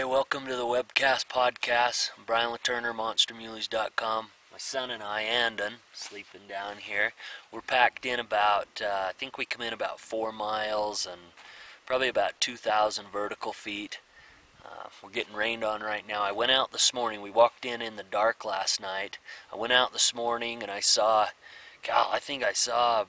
Hey, welcome to the webcast podcast. I'm Brian Latimer, MonsterMuleys.com. My son and I, Andon, sleeping down here. We're packed in about, uh, I think we come in about four miles and probably about 2,000 vertical feet. Uh, we're getting rained on right now. I went out this morning. We walked in in the dark last night. I went out this morning and I saw, God, I think I saw,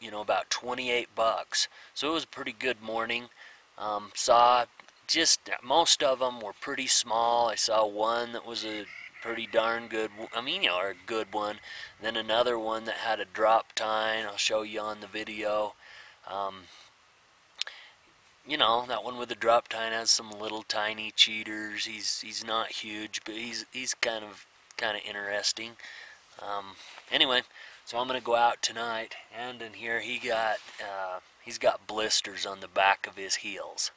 you know, about 28 bucks. So it was a pretty good morning. Um, saw just most of them were pretty small. I saw one that was a pretty darn good. I mean, you know, a good one. Then another one that had a drop tine. I'll show you on the video. Um, you know, that one with the drop tine has some little tiny cheaters. He's he's not huge, but he's he's kind of kind of interesting. Um, anyway, so I'm gonna go out tonight, and in here he got uh, he's got blisters on the back of his heels.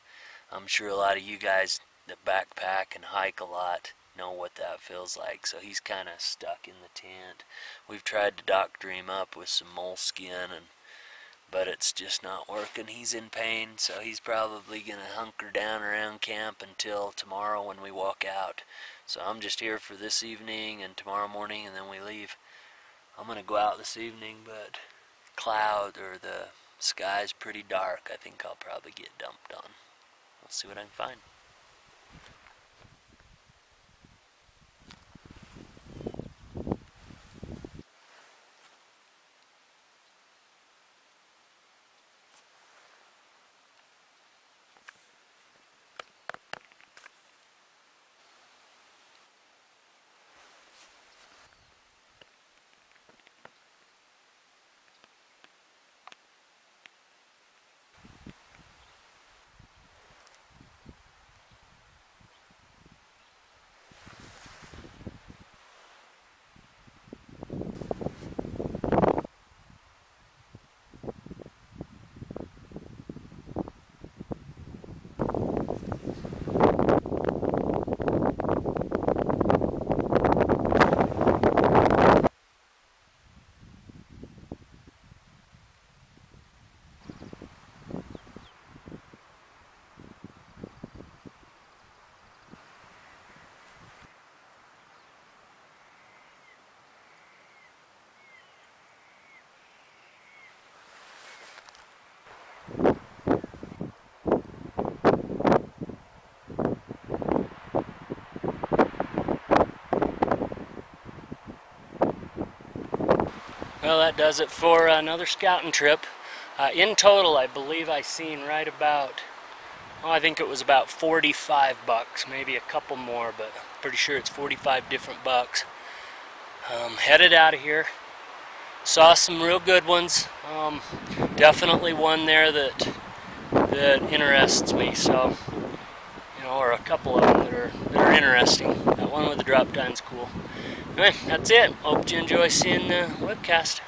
I'm sure a lot of you guys that backpack and hike a lot know what that feels like. So he's kind of stuck in the tent. We've tried to doctor him up with some moleskin and but it's just not working. He's in pain, so he's probably going to hunker down around camp until tomorrow when we walk out. So I'm just here for this evening and tomorrow morning and then we leave. I'm going to go out this evening, but cloud or the sky's pretty dark. I think I'll probably get dumped on. Let's see what I can find. Well, that does it for another scouting trip. Uh, in total, I believe I seen right about, oh, I think it was about 45 bucks, maybe a couple more, but pretty sure it's 45 different bucks. Um, headed out of here. Saw some real good ones. Um, definitely one there that that interests me. So, or a couple of them that are that are interesting. That one with the drop tine's cool. Anyway, that's it. Hope you enjoy seeing the webcast.